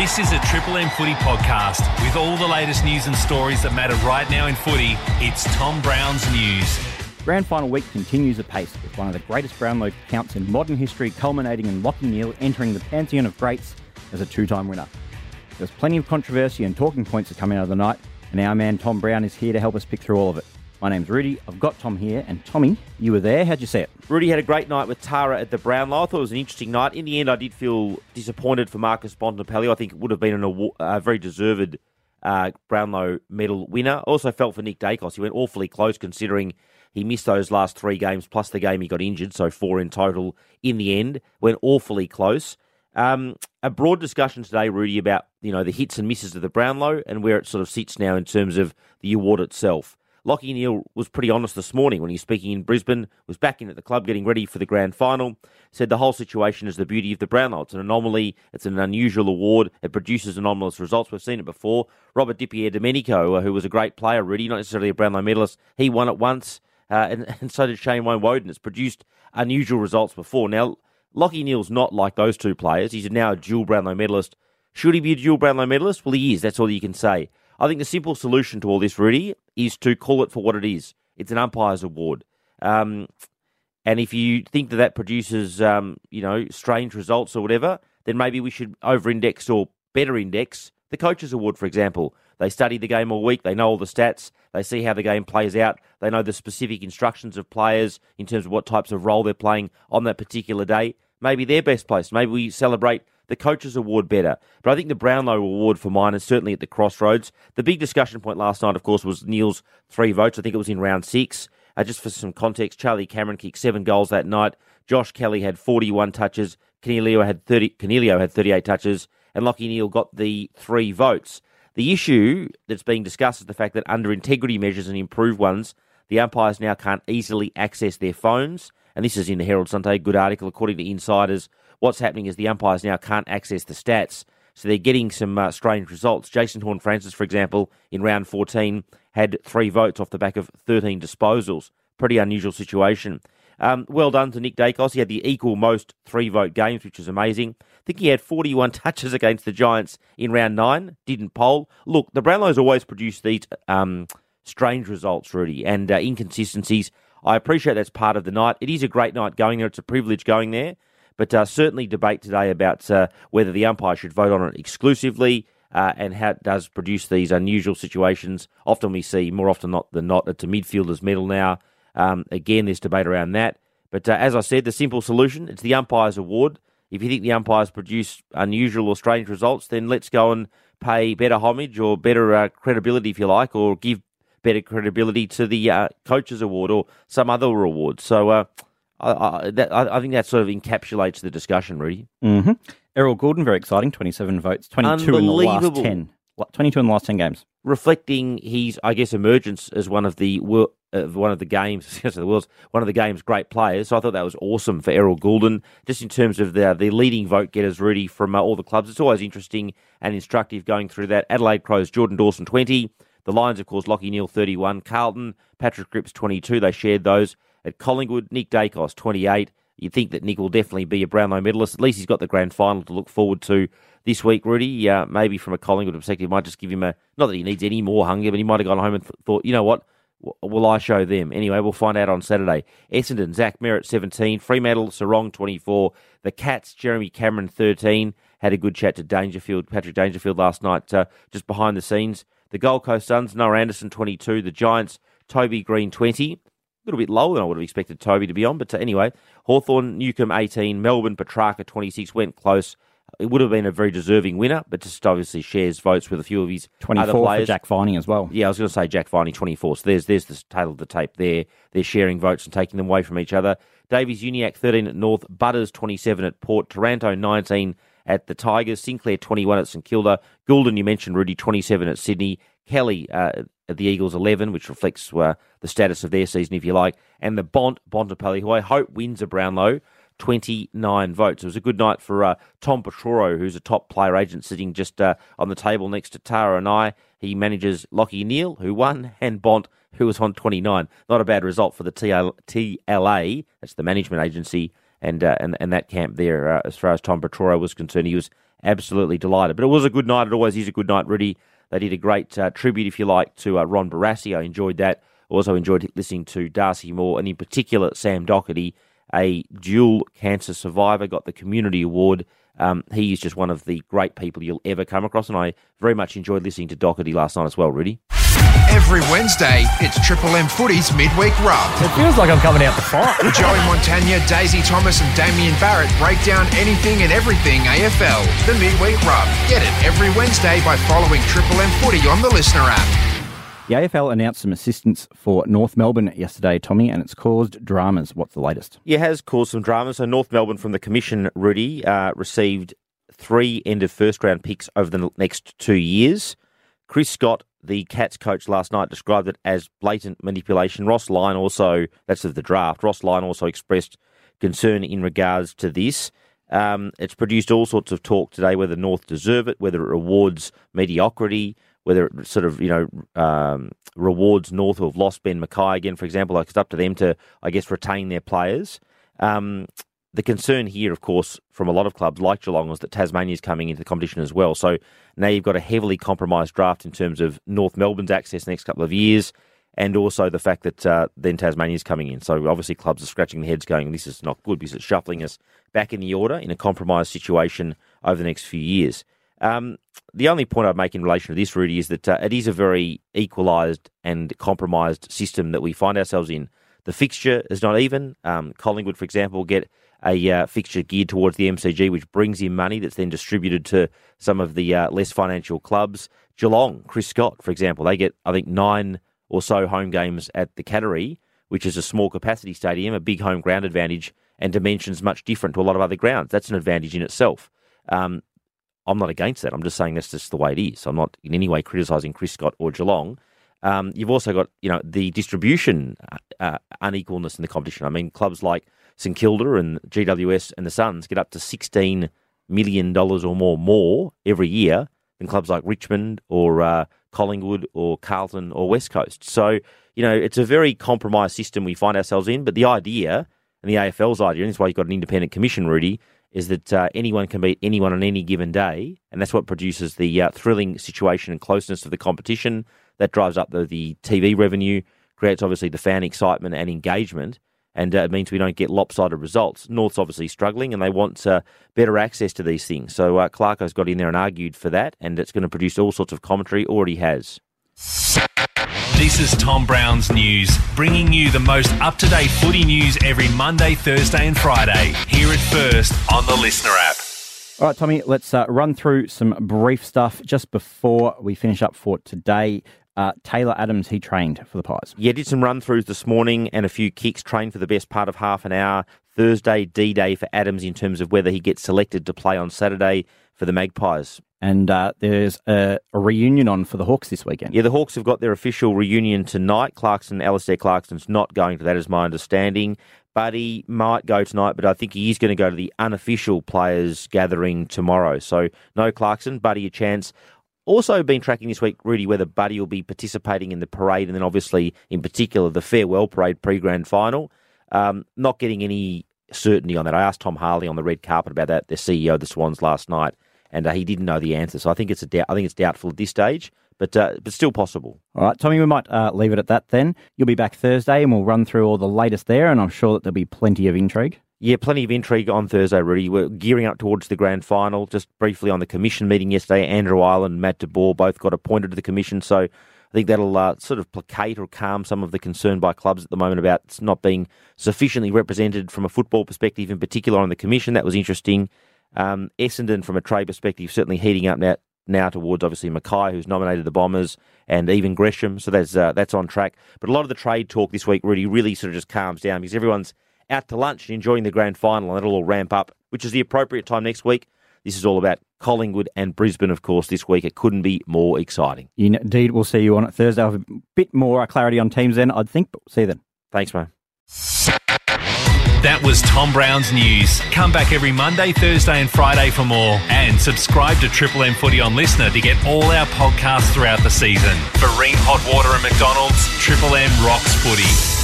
This is a Triple M Footy podcast with all the latest news and stories that matter right now in footy. It's Tom Browne's News. Grand final week continues apace with one of the greatest Brownlow counts in modern history, culminating in Lachie Neale entering the pantheon of greats as a two-time winner. There's plenty of controversy and talking points that come out of the night, and our man Tom Brown is here to help us pick through all of it. My name's Rudy. I've got Tom here, and Tommy, you were there. How'd you see it? Rudy had a great night with Tara at the Brownlow. I thought it was an interesting night. In the end, I did feel disappointed for Marcus Bontempelli. I think it would have been an award, a very deserved uh, Brownlow medal winner. Also felt for Nick Daicos. He went awfully close considering he missed those last three games plus the game he got injured, so four in total in the end. Went awfully close. Um, a broad discussion today, Rudy, about you know the hits and misses of the Brownlow and where it sort of sits now in terms of the award itself. Lachie Neale was pretty honest this morning when he was speaking in Brisbane, was back in at the club getting ready for the grand final, said the whole situation is the beauty of the Brownlow. It's an anomaly, it's an unusual award, it produces anomalous results. We've seen it before. Robert Di Domenico, uh, who was a great player, really, not necessarily a Brownlow medalist, he won it once, uh, and, and so did Shane Woewodin. It's produced unusual results before. Now, Lachie Neale's not like those two players. He's now a dual Brownlow medalist. Should he be a dual Brownlow medalist? Well, he is. That's all you can say. I think the simple solution to all this, Rudy, is to call it for what it is. It's an umpire's award. Um, and if you think that that produces, um, you know, strange results or whatever, then maybe we should over-index or better index the coaches' award, for example. They study the game all week. They know all the stats. They see how the game plays out. They know the specific instructions of players in terms of what types of role they're playing on that particular day. Maybe they're best placed. Maybe we celebrate the Coaches Award better. But I think the Brownlow Award for mine is certainly at the crossroads. The big discussion point last night, of course, was Neale's three votes. I think it was in round six. Uh, just for some context, Charlie Cameron kicked seven goals that night. Josh Kelly had 41 touches. Coniglio had 30. Coniglio had 38 touches, and Lachie Neale got the three votes. The issue that's being discussed is the fact that under integrity measures and improved ones, the umpires now can't easily access their phones. And this is in the Herald Sunday, good article. According to insiders, what's happening is the umpires now can't access the stats. So they're getting some uh, strange results. Jason Horne-Francis, for example, in round 14, had three votes off the back of 13 disposals. Pretty unusual situation. Um, well done to Nick Daicos. He had the equal most three vote games, which is amazing. I think he had 41 touches against the Giants in round nine. Didn't poll. Look, the Brownlows always produce these um, strange results, Rudy, and uh, inconsistencies. I appreciate that's part of the night. It is a great night going there. It's a privilege going there. But uh, certainly debate today about uh, whether the umpire should vote on it exclusively uh, and how it does produce these unusual situations. Often we see, more often not than not, it's a midfielder's medal now. Um, again, there's debate around that. But uh, as I said, the simple solution, it's the umpire's award. If you think the umpires produce unusual or strange results, then let's go and pay better homage or better uh, credibility, if you like, or give better credibility to the uh, coaches award or some other award. So I, I, that, I, think that sort of encapsulates the discussion, Rudy. Mm-hmm. Errol Gulden, very exciting, 27 votes, 22 in the last 10. 22 in the last 10 games. Reflecting his, I guess, emergence as one of the uh, one of the games, the world's one of the game's great players. So I thought that was awesome for Errol Gulden, just in terms of the the leading vote getters, Rudy, from uh, all the clubs. It's always interesting and instructive going through that. Adelaide Crows, Jordan Dawson, 20. The Lions, of course, Lachie Neale, 31. Carlton, Patrick Cripps, 22. They shared those. At Collingwood, Nick Daicos 28. You'd think that Nick will definitely be a Brownlow medalist. At least he's got the grand final to look forward to this week, Rudy. Uh, maybe from a Collingwood perspective, might just give him a. Not that he needs any more hunger, but he might have gone home and th- thought, you know what? Will I show them? Anyway, we'll find out on Saturday. Essendon, Zach Merrett, 17. Fremantle, Serong, 24. The Cats, Jeremy Cameron, 13. Had a good chat to Dangerfield, Patrick Dangerfield last night, uh, just behind the scenes. The Gold Coast Suns, Noah Anderson, 22. The Giants, Toby Greene, 20 A little bit lower than I would have expected Toby to be on. But anyway, Hawthorn, Newcombe 18, Melbourne, Petracca 26, went close. It would have been a very deserving winner, but just obviously shares votes with a few of his 24 other players. for Jack Viney as well. Yeah, I was going to say Jack Viney 24. So there's there's the tail of the tape there. They're sharing votes and taking them away from each other. Davies-Uniacke 13 at North, Butters 27 at Port, Taranto 19 at the Tigers, Sinclair 21 at St Kilda, Gulden, you mentioned Rudy 27 at Sydney, Kelly uh, at the Eagles 11, which reflects uh, the status of their season, if you like, and the Bont Bontempelli, who I hope wins a Brownlow, 29 votes. It was a good night for uh, Tom Petroro, who's a top player agent sitting just uh, on the table next to Tara and I. He manages Lachie Neale, who won, and Bont, who was on 29. Not a bad result for the TL- TLA, that's the management agency, and uh, and, and that camp there, uh, as far as Tom Petroro was concerned. He was absolutely delighted. But it was a good night. It always is a good night, Rudy. They did a great uh, tribute, if you like, to uh, Ron Barassi. I enjoyed that. Also enjoyed listening to Darcy Moore, and in particular Sam Docherty, a dual cancer survivor, got the Community Award. Um, he is just one of the great people you'll ever come across, and I very much enjoyed listening to Docherty last night as well, Rudy. Every Wednesday, it's Triple M Footy's midweek rub. It feels like I'm coming out to fight. Joey Montagna, Daisy Thomas, and Damien Barrett break down anything and everything AFL. The midweek rub. Get it every Wednesday by following Triple M Footy on the Listener app. The AFL announced some assistance for North Melbourne yesterday, Tommy, and it's caused dramas. What's the latest? Yeah, it has caused some dramas. So North Melbourne from the Commission, Rudy, uh, received three end of first round picks over the next two years. Chris Scott, the Cats coach last night, described it as blatant manipulation. Ross Lyon also, that's of the draft, Ross Lyon also expressed concern in regards to this. Um, it's produced all sorts of talk today whether North deserve it, whether it rewards mediocrity, whether it sort of you know um, rewards North who have lost Ben McKay again, for example. Like it's up to them to, I guess, retain their players. Um, the concern here, of course, from a lot of clubs like Geelong was that Tasmania is coming into the competition as well. So now you've got a heavily compromised draft in terms of North Melbourne's access next couple of years, and also the fact that uh, then Tasmania is coming in. So obviously clubs are scratching their heads, going, "This is not good," because it's shuffling us back in the order in a compromised situation over the next few years. Um, the only point I'd make in relation to this, Rudy, is that uh, it is a very equalised and compromised system that we find ourselves in. The fixture is not even. Um, Collingwood, for example, get a uh, fixture geared towards the MCG, which brings in money that's then distributed to some of the uh, less financial clubs. Geelong, Chris Scott, for example, they get, I think, nine or so home games at the Cattery, which is a small capacity stadium, a big home ground advantage, and dimensions much different to a lot of other grounds. That's an advantage in itself. Um, I'm not against that. I'm just saying that's just the way it is. I'm not in any way criticising Chris Scott or Geelong. Um, you've also got you know the distribution uh, uh unequalness in the competition. I mean, clubs like St Kilda and GWS and the Suns get up to 16 million dollars or more more every year than clubs like Richmond or uh, Collingwood or Carlton or West Coast. So you know it's a very compromised system we find ourselves in. But the idea and the AFL's idea, and that's why you've got an independent commission, Rudy, is that uh, anyone can beat anyone on any given day, and that's what produces the uh, thrilling situation and closeness of the competition. That drives up the, the TV revenue, creates obviously the fan excitement and engagement, and uh, it means we don't get lopsided results. North's obviously struggling, and they want uh, better access to these things. So uh, Clarko's got in there and argued for that, and it's going to produce all sorts of commentary. Already has. This is Tom Browne's News, bringing you the most up to date footy news every Monday, Thursday, and Friday. Here at first on the Listener app. All right, Tommy, let's uh, run through some brief stuff just before we finish up for today. Uh, Taylor Adams, he trained for the Pies. Yeah, did some run throughs this morning and a few kicks, trained for the best part of half an hour. Thursday, D Day for Adams in terms of whether he gets selected to play on Saturday for the Magpies. And uh, there's a, a, reunion on for the Hawks this weekend. Yeah, the Hawks have got their official reunion tonight. Clarkson, Alastair Clarkson's not going to that, is my understanding. Buddy might go tonight, but I think he is going to go to the unofficial players gathering tomorrow. So no Clarkson, Buddy a chance. Also been tracking this week, Rudy, whether Buddy will be participating in the parade and then obviously, in particular, the farewell parade pre-grand final. Um, not getting any certainty on that. I asked Tom Harley on the red carpet about that, the CEO of the Swans last night and uh, he didn't know the answer. So I think it's a doubt. I think it's doubtful at this stage, but uh, but still possible. All right, Tommy, we might uh, leave it at that then. You'll be back Thursday, and we'll run through all the latest there, and I'm sure that there'll be plenty of intrigue. Yeah, plenty of intrigue on Thursday, Rudy. We're gearing up towards the grand final. Just briefly on the commission meeting yesterday, Andrew Ireland and Matt De Boer both got appointed to the commission, so I think that'll uh, sort of placate or calm some of the concern by clubs at the moment about not being sufficiently represented from a football perspective, in particular on the commission. That was interesting. Um, Essendon, from a trade perspective, certainly heating up now, now towards obviously McKay, who's nominated the Bombers, and even Gresham. So that's uh, that's on track. But a lot of the trade talk this week really, really sort of just calms down because everyone's out to lunch and enjoying the grand final, and it'll all ramp up, which is the appropriate time next week. This is all about Collingwood and Brisbane, of course, this week. It couldn't be more exciting. Indeed, we'll see you on it Thursday. I'll have a bit more uh, clarity on teams then, I'd think. But we'll see you then. Thanks, man. That was Tom Browne's News. Come back every Monday, Thursday, and Friday for more. And subscribe to Triple M Footy on Listener to get all our podcasts throughout the season. For Rheem Hot Water and McDonald's, Triple M rocks footy.